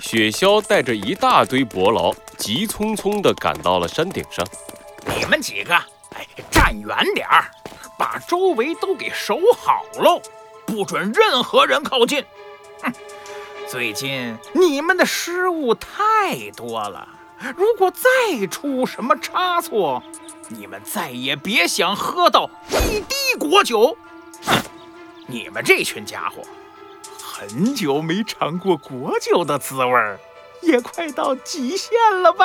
雪鸮带着一大堆伯劳，急匆匆地赶到了山顶上。你们几个，哎，站远点儿，把周围都给守好喽，不准任何人靠近。哼，最近你们的失误太多了，如果再出什么差错，你们再也别想喝到一滴果酒。哼，你们这群家伙，很久没尝过果酒的滋味儿，也快到极限了吧？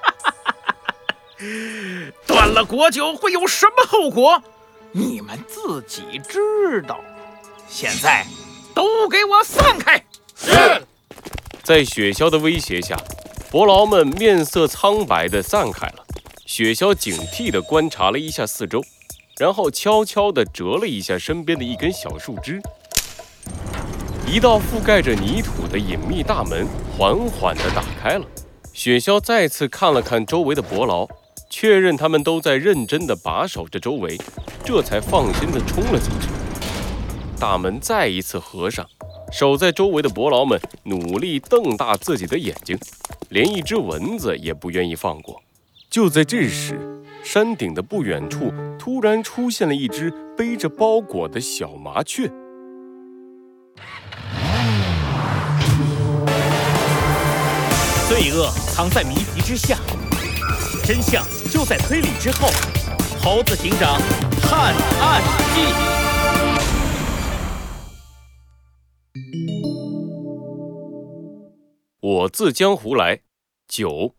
哈哈哈哈哈！断了果酒会有什么后果？你们自己知道。现在，都给我散开！是。在雪橇的威胁下，伯劳们面色苍白地散开了。雪橇警惕地观察了一下四周，然后悄悄地折了一下身边的一根小树枝，一道覆盖着泥土的隐秘大门缓缓地打开了。雪橇再次看了看周围的伯劳，确认他们都在认真地把守着周围，这才放心地冲了进去。大门再一次合上。守在周围的伯劳们努力瞪大自己的眼睛，连一只蚊子也不愿意放过。就在这时，山顶的不远处突然出现了一只背着包裹的小麻雀。罪恶藏在谜题之下，真相就在推理之后。猴子警长探案记。我自江湖来，九。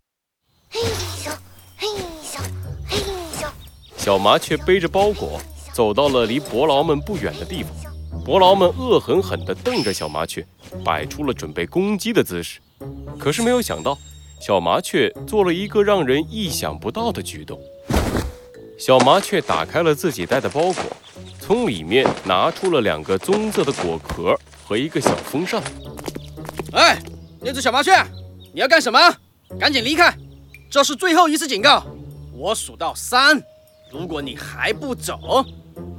嘿咻，嘿咻，嘿咻。小麻雀背着包裹走到了离伯劳们不远的地方，伯劳们恶狠狠地瞪着小麻雀，摆出了准备攻击的姿势。可是没有想到，小麻雀做了一个让人意想不到的举动。小麻雀打开了自己带的包裹，从里面拿出了两个棕色的果壳和一个小风扇。哎！那只小麻雀，你要干什么？赶紧离开！这是最后一次警告，我数到三，如果你还不走，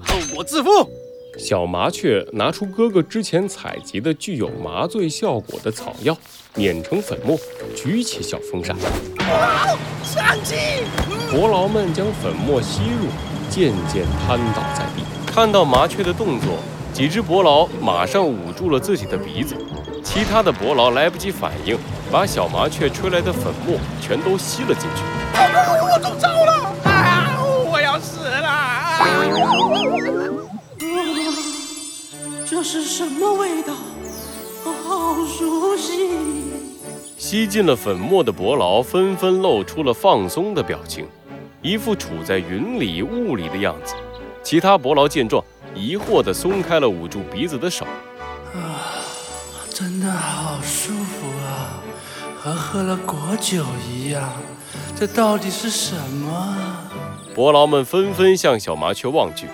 后果自负。小麻雀拿出哥哥之前采集的具有麻醉效果的草药，碾成粉末，举起小风扇。哇！相机！伯劳们将粉末吸入，渐渐瘫倒在地。看到麻雀的动作，几只伯劳马上捂住了自己的鼻子。其他的伯劳来不及反应，把小麻雀吹来的粉末全都吸了进去。我中招这是什么味道？好熟悉！吸进了粉末的伯劳纷纷露出了放松的表情，一副处在云里雾里的样子。其他伯劳见状，疑惑地松开了捂住鼻子的手。啊！真的好舒服啊，和喝了果酒一样。这到底是什么？伯劳们纷纷向小麻雀望去。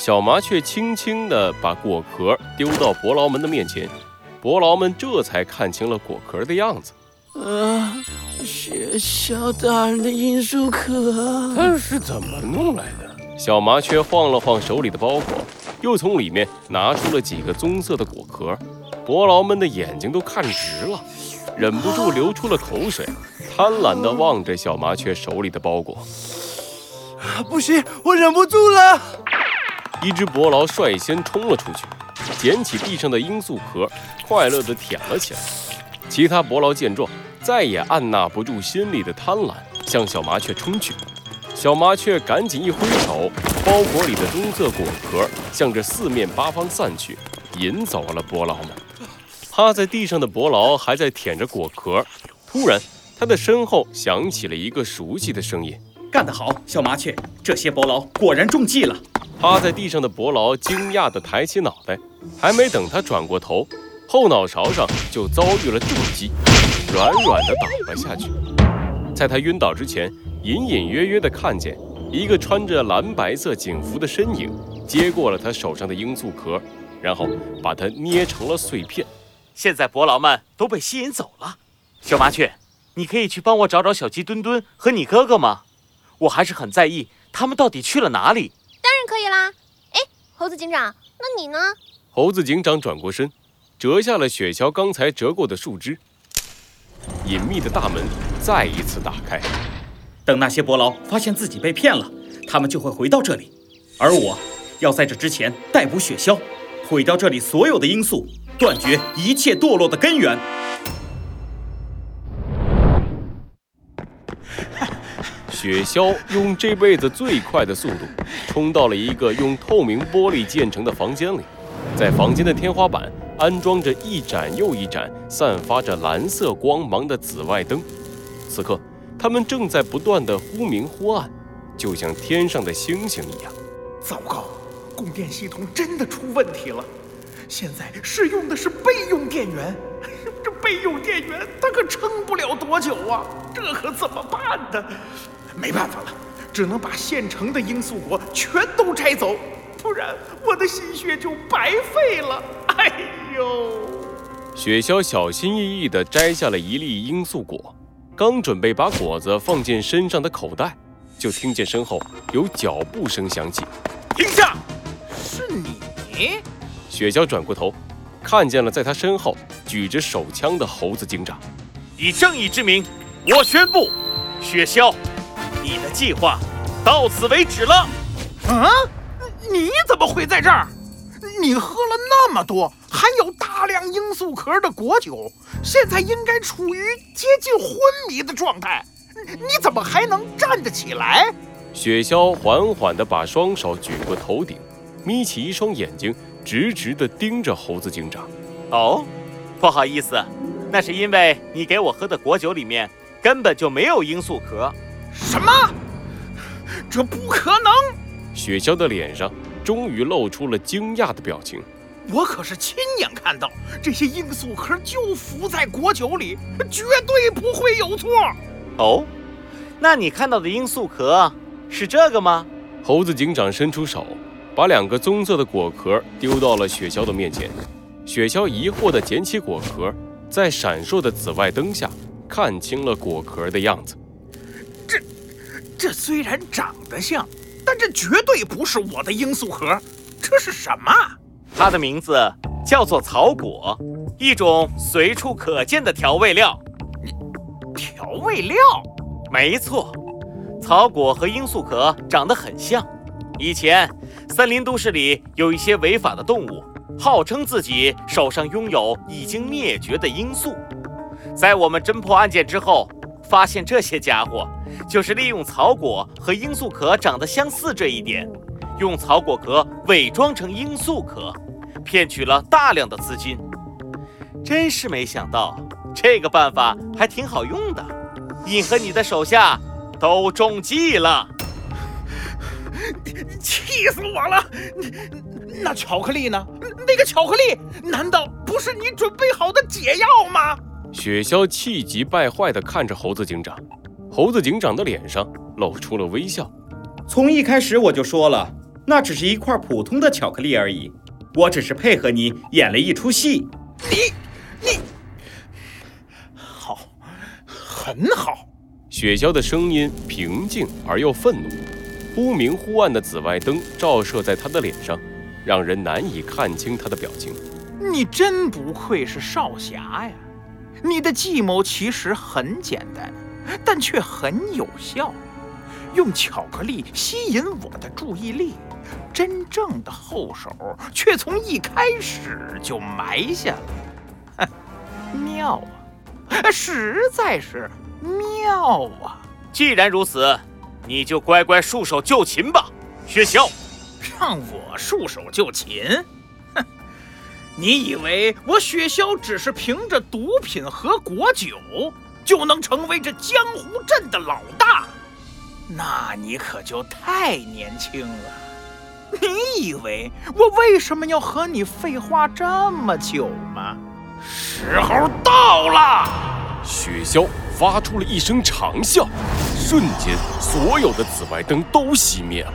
小麻雀轻轻地把果壳丢到伯劳们的面前，伯劳们这才看清了果壳的样子。啊，学校大人的罂粟壳，他是怎么弄来的？小麻雀晃了晃手里的包裹，又从里面拿出了几个棕色的果壳。伯劳们的眼睛都看直了，忍不住流出了口水，贪婪地望着小麻雀手里的包裹。不行，我忍不住了！一只伯劳率先冲了出去，捡起地上的罂粟壳，快乐地舔了起来。其他伯劳见状，再也按捺不住心里的贪婪，向小麻雀冲去。小麻雀赶紧一挥手，包裹里的棕色果壳向着四面八方散去，引走了伯劳们。趴在地上的伯劳还在舔着果壳，突然，他的身后响起了一个熟悉的声音：“干得好，小麻雀！这些伯劳果然中计了。”趴在地上的伯劳惊讶地抬起脑袋，还没等他转过头，后脑勺上就遭遇了重击，软软地倒了下去。在他晕倒之前，隐隐约约地看见一个穿着蓝白色警服的身影接过了他手上的罂粟壳，然后把它捏成了碎片。现在伯劳们都被吸引走了，小麻雀，你可以去帮我找找小鸡墩墩和你哥哥吗？我还是很在意他们到底去了哪里。当然可以啦。哎，猴子警长，那你呢？猴子警长转过身，折下了雪橇刚才折过的树枝。隐秘的大门再一次打开。等那些伯劳发现自己被骗了，他们就会回到这里，而我要在这之前逮捕雪橇，毁掉这里所有的因素，断绝一切堕落的根源。雪橇用这辈子最快的速度冲到了一个用透明玻璃建成的房间里，在房间的天花板安装着一盏又一盏散发着蓝色光芒的紫外灯。此刻，它们正在不断的忽明忽暗，就像天上的星星一样。糟糕，供电系统真的出问题了！现在使用的是备用电源，这备用电源它可撑不了多久啊！这可怎么办呢？没办法了，只能把现成的罂粟果全都摘走，不然我的心血就白费了。哎呦！雪橇小心翼翼地摘下了一粒罂粟果，刚准备把果子放进身上的口袋，就听见身后有脚步声响起。停下！是你？雪橇转过头，看见了在他身后举着手枪的猴子警长。以正义之名，我宣布，雪橇。你的计划到此为止了。啊？你怎么会在这儿？你喝了那么多含有大量罂粟壳的果酒，现在应该处于接近昏迷的状态。你怎么还能站得起来？雪橇缓缓地把双手举过头顶，眯起一双眼睛，直直地盯着猴子警长。哦，不好意思，那是因为你给我喝的果酒里面根本就没有罂粟壳。什么？这不可能！雪橇的脸上终于露出了惊讶的表情。我可是亲眼看到这些罂粟壳就浮在果酒里，绝对不会有错。哦，那你看到的罂粟壳是这个吗？猴子警长伸出手，把两个棕色的果壳丢到了雪橇的面前。雪橇疑惑地捡起果壳，在闪烁的紫外灯下看清了果壳的样子。这虽然长得像，但这绝对不是我的罂粟壳。这是什么？它的名字叫做草果，一种随处可见的调味料。调味料？没错，草果和罂粟壳长得很像。以前，森林都市里有一些违法的动物，号称自己手上拥有已经灭绝的罂粟。在我们侦破案件之后，发现这些家伙。就是利用草果和罂粟壳长得相似这一点，用草果壳伪装成罂粟壳，骗取了大量的资金。真是没想到，这个办法还挺好用的。你和你的手下都中计了，气死我了！那巧克力呢？那个巧克力难道不是你准备好的解药吗？雪橇气急败坏地看着猴子警长。猴子警长的脸上露出了微笑。从一开始我就说了，那只是一块普通的巧克力而已，我只是配合你演了一出戏。你，你，好，很好。雪橇的声音平静而又愤怒，忽明忽暗的紫外灯照射在他的脸上，让人难以看清他的表情。你真不愧是少侠呀！你的计谋其实很简单。但却很有效，用巧克力吸引我的注意力，真正的后手却从一开始就埋下了。妙啊，实在是妙啊！既然如此，你就乖乖束手就擒吧，雪橇。让我束手就擒？你以为我雪萧只是凭着毒品和果酒？就能成为这江湖镇的老大，那你可就太年轻了。你以为我为什么要和你废话这么久吗？时候到了！雪萧发出了一声长啸，瞬间所有的紫外灯都熄灭了，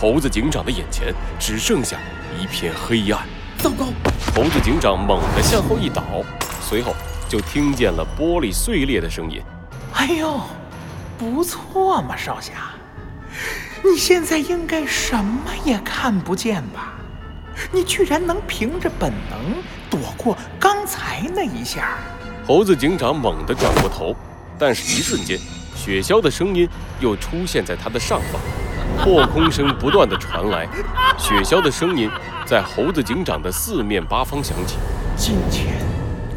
猴子警长的眼前只剩下一片黑暗。糟糕！猴子警长猛地向后一倒，随后。就听见了玻璃碎裂的声音。哎呦，不错嘛，少侠，你现在应该什么也看不见吧？你居然能凭着本能躲过刚才那一下，猴子警长猛地转过头，但是一瞬间，雪橇的声音又出现在他的上方，破空声不断的传来，雪橇的声音在猴子警长的四面八方响起。金钱、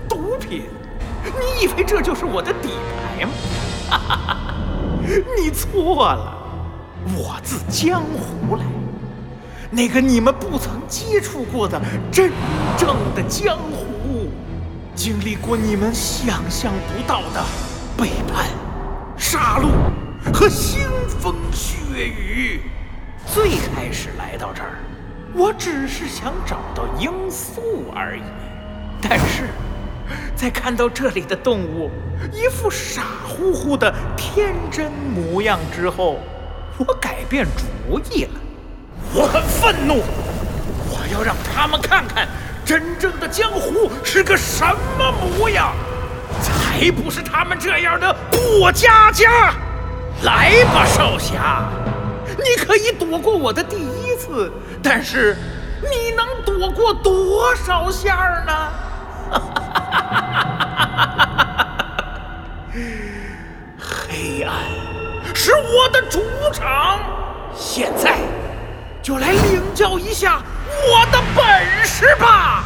毒品，你以为这就是我的底牌吗？哈哈哈哈！你错了，我自江湖来，那个你们不曾接触过的真正的江湖，经历过你们想象不到的背叛、杀戮和腥风血雨。最开始来到这儿，我只是想找到罂粟而已。但是，在看到这里的动物一副傻乎乎的天真模样之后，我改变主意了。我很愤怒，我要让他们看看真正的江湖是个什么模样，才不是他们这样的过家家。来吧，少侠，你可以躲过我的第次，但是你能躲过多少下呢？黑暗是我的主场，现在就来领教一下我的本事吧！